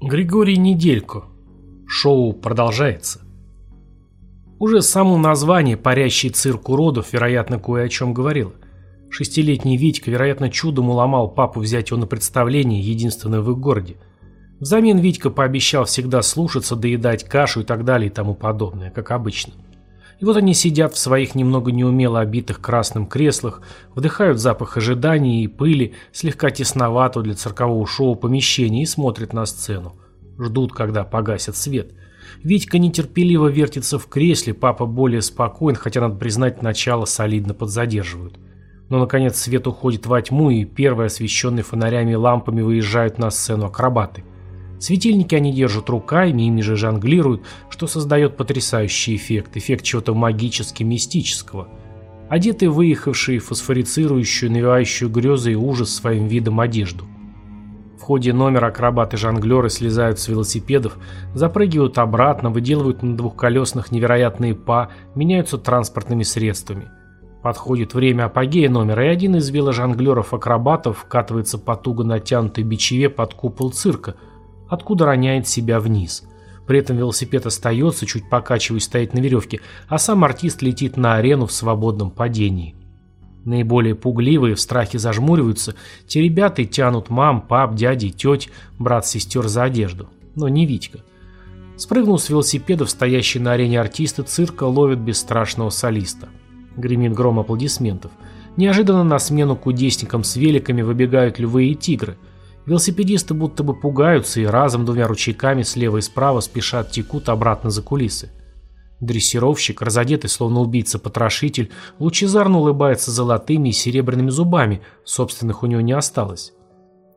Григорий Неделько. Шоу продолжается. Уже само название «Парящий цирк уродов» вероятно кое о чем говорило. Шестилетний Витька, вероятно, чудом уломал папу взять его на представление, единственное в их городе. Взамен Витька пообещал всегда слушаться, доедать кашу и так далее и тому подобное, как обычно. И вот они сидят в своих немного неумело обитых красным креслах, вдыхают запах ожидания и пыли, слегка тесновато для циркового шоу помещения и смотрят на сцену. Ждут, когда погасят свет. Витька нетерпеливо вертится в кресле, папа более спокоен, хотя, надо признать, начало солидно подзадерживают. Но, наконец, свет уходит во тьму, и первые, освещенные фонарями и лампами, выезжают на сцену акробаты. Светильники они держат руками, ими же жонглируют, что создает потрясающий эффект, эффект чего-то магически-мистического. Одетые выехавшие, фосфорицирующую, навевающую грезы и ужас своим видом одежду. В ходе номера акробаты-жонглеры слезают с велосипедов, запрыгивают обратно, выделывают на двухколесных невероятные па, меняются транспортными средствами. Подходит время апогея номера, и один из веложонглеров-акробатов вкатывается по туго натянутой бичеве под купол цирка – откуда роняет себя вниз. При этом велосипед остается, чуть покачиваясь, стоит на веревке, а сам артист летит на арену в свободном падении. Наиболее пугливые в страхе зажмуриваются, те ребята тянут мам, пап, дяди, теть, брат, сестер за одежду. Но не Витька. Спрыгнул с велосипеда, стоящий на арене артиста цирка, ловит бесстрашного солиста. Гремит гром аплодисментов. Неожиданно на смену кудесникам с великами выбегают львы и тигры – Велосипедисты будто бы пугаются и разом двумя ручейками слева и справа спешат текут обратно за кулисы. Дрессировщик, разодетый словно убийца-потрошитель, лучезарно улыбается золотыми и серебряными зубами, собственных у него не осталось.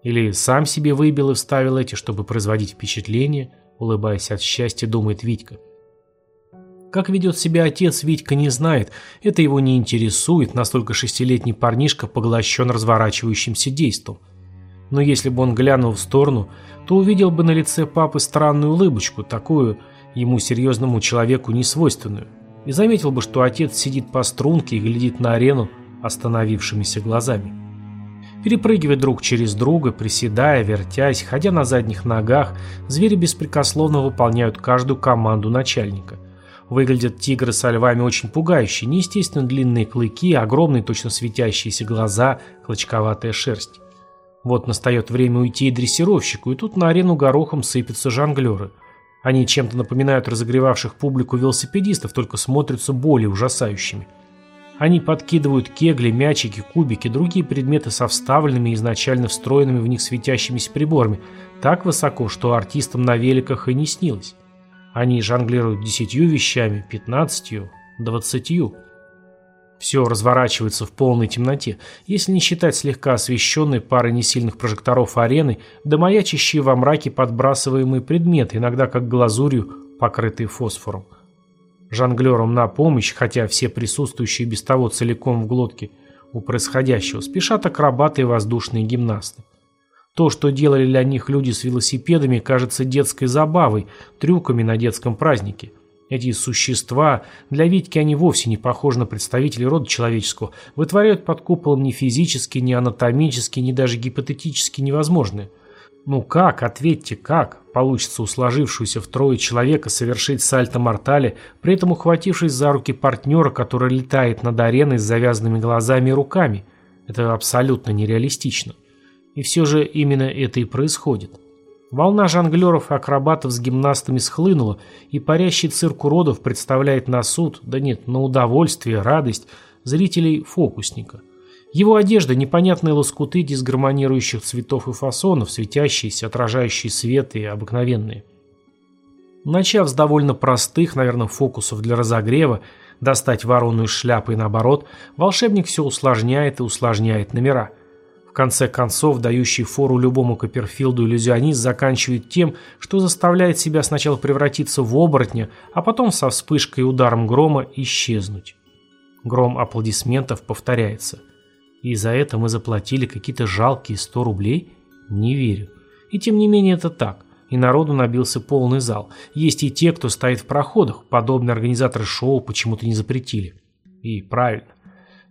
Или сам себе выбил и вставил эти, чтобы производить впечатление, улыбаясь от счастья, думает Витька. Как ведет себя отец, Витька не знает, это его не интересует, настолько шестилетний парнишка поглощен разворачивающимся действом – но если бы он глянул в сторону, то увидел бы на лице папы странную улыбочку, такую ему серьезному человеку несвойственную, и заметил бы, что отец сидит по струнке и глядит на арену остановившимися глазами. Перепрыгивая друг через друга, приседая, вертясь, ходя на задних ногах, звери беспрекословно выполняют каждую команду начальника. Выглядят тигры со львами очень пугающе, неестественно длинные клыки, огромные точно светящиеся глаза, клочковатая шерсть. Вот настает время уйти и дрессировщику, и тут на арену горохом сыпятся жонглеры. Они чем-то напоминают разогревавших публику велосипедистов, только смотрятся более ужасающими. Они подкидывают кегли, мячики, кубики, другие предметы со вставленными и изначально встроенными в них светящимися приборами, так высоко, что артистам на великах и не снилось. Они жонглируют десятью вещами, пятнадцатью, двадцатью. Все разворачивается в полной темноте, если не считать слегка освещенной парой несильных прожекторов арены, да маячащие во мраке подбрасываемые предметы, иногда как глазурью, покрытые фосфором. Жонглерам на помощь, хотя все присутствующие без того целиком в глотке у происходящего, спешат акробаты и воздушные гимнасты. То, что делали для них люди с велосипедами, кажется детской забавой, трюками на детском празднике – эти существа, для Витьки они вовсе не похожи на представителей рода человеческого, вытворяют под куполом ни физически, ни анатомически, ни даже гипотетически невозможное. Ну как, ответьте, как получится у сложившегося втрое человека совершить сальто-мортале, при этом ухватившись за руки партнера, который летает над ареной с завязанными глазами и руками? Это абсолютно нереалистично. И все же именно это и происходит. Волна жонглеров и акробатов с гимнастами схлынула, и парящий цирк уродов представляет на суд, да нет, на удовольствие, радость зрителей фокусника. Его одежда – непонятные лоскуты дисгармонирующих цветов и фасонов, светящиеся, отражающие свет и обыкновенные. Начав с довольно простых, наверное, фокусов для разогрева, достать ворону из шляпы и наоборот, волшебник все усложняет и усложняет номера – конце концов, дающий фору любому Копперфилду иллюзионист заканчивает тем, что заставляет себя сначала превратиться в оборотня, а потом со вспышкой и ударом грома исчезнуть. Гром аплодисментов повторяется. И за это мы заплатили какие-то жалкие 100 рублей? Не верю. И тем не менее это так. и народу набился полный зал. Есть и те, кто стоит в проходах, подобные организаторы шоу почему-то не запретили. И правильно.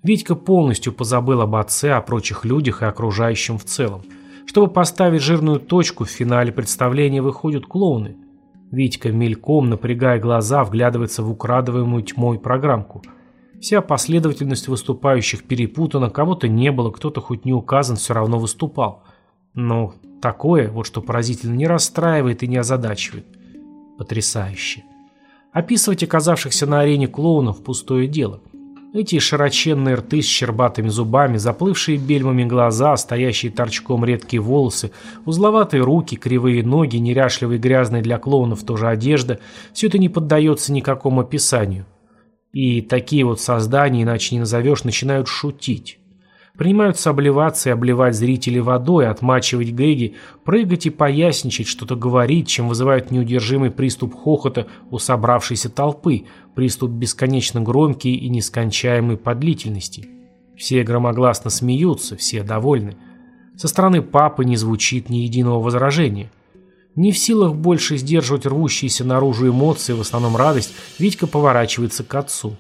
Витька полностью позабыл об отце, о прочих людях и окружающем в целом. Чтобы поставить жирную точку, в финале представления выходят клоуны. Витька мельком, напрягая глаза, вглядывается в украдываемую тьмой программку. Вся последовательность выступающих перепутана, кого-то не было, кто-то хоть не указан, все равно выступал. Но такое, вот что поразительно, не расстраивает и не озадачивает. Потрясающе. Описывать оказавшихся на арене клоунов – пустое дело – эти широченные рты с щербатыми зубами, заплывшие бельмами глаза, стоящие торчком редкие волосы, узловатые руки, кривые ноги, неряшливые грязные для клоунов тоже одежда – все это не поддается никакому описанию. И такие вот создания, иначе не назовешь, начинают шутить. Принимаются обливаться и обливать зрителей водой, отмачивать гэги, прыгать и поясничать, что-то говорить, чем вызывают неудержимый приступ хохота у собравшейся толпы, приступ бесконечно громкий и нескончаемой по длительности. Все громогласно смеются, все довольны. Со стороны папы не звучит ни единого возражения. Не в силах больше сдерживать рвущиеся наружу эмоции, в основном радость, Витька поворачивается к отцу.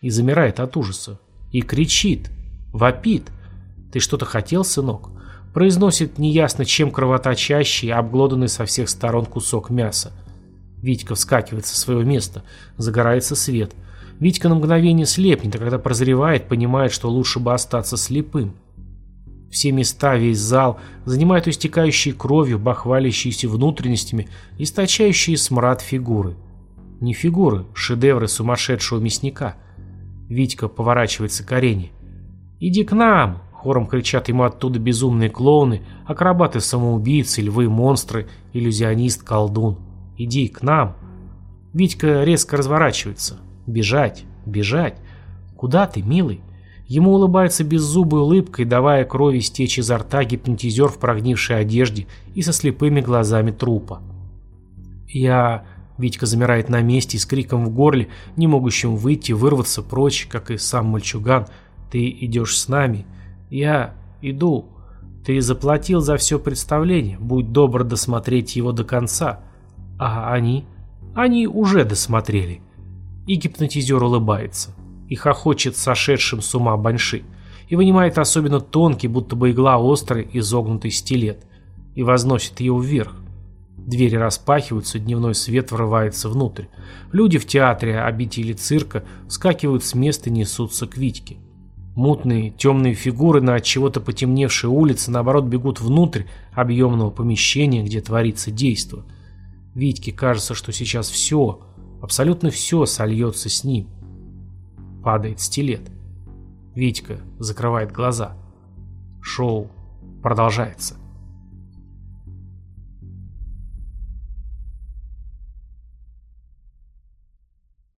И замирает от ужаса. И кричит – Вопит. «Ты что-то хотел, сынок?» Произносит неясно чем кровоточащий, обглоданный со всех сторон кусок мяса. Витька вскакивает со своего места. Загорается свет. Витька на мгновение слепнет, а когда прозревает, понимает, что лучше бы остаться слепым. Все места, весь зал занимают истекающие кровью, бахвалящиеся внутренностями, источающие смрад фигуры. Не фигуры, шедевры сумасшедшего мясника. Витька поворачивается к арене. «Иди к нам!» — хором кричат ему оттуда безумные клоуны, акробаты-самоубийцы, львы-монстры, иллюзионист-колдун. «Иди к нам!» Витька резко разворачивается. «Бежать! Бежать! Куда ты, милый?» Ему улыбается беззубой улыбкой, давая крови стечь изо рта гипнотизер в прогнившей одежде и со слепыми глазами трупа. «Я...» Витька замирает на месте и с криком в горле, не могущим выйти, вырваться прочь, как и сам мальчуган, ты идешь с нами. Я иду. Ты заплатил за все представление. Будь добр досмотреть его до конца. А они? Они уже досмотрели. И гипнотизер улыбается. И хохочет сошедшим с ума баньши. И вынимает особенно тонкий, будто бы игла острый, изогнутый стилет. И возносит его вверх. Двери распахиваются, дневной свет врывается внутрь. Люди в театре, обители цирка, скакивают с места и несутся к Витьке. Мутные, темные фигуры на от чего-то потемневшей улице, наоборот, бегут внутрь объемного помещения, где творится действо. Витьке кажется, что сейчас все, абсолютно все сольется с ним. Падает стилет. Витька закрывает глаза. Шоу продолжается.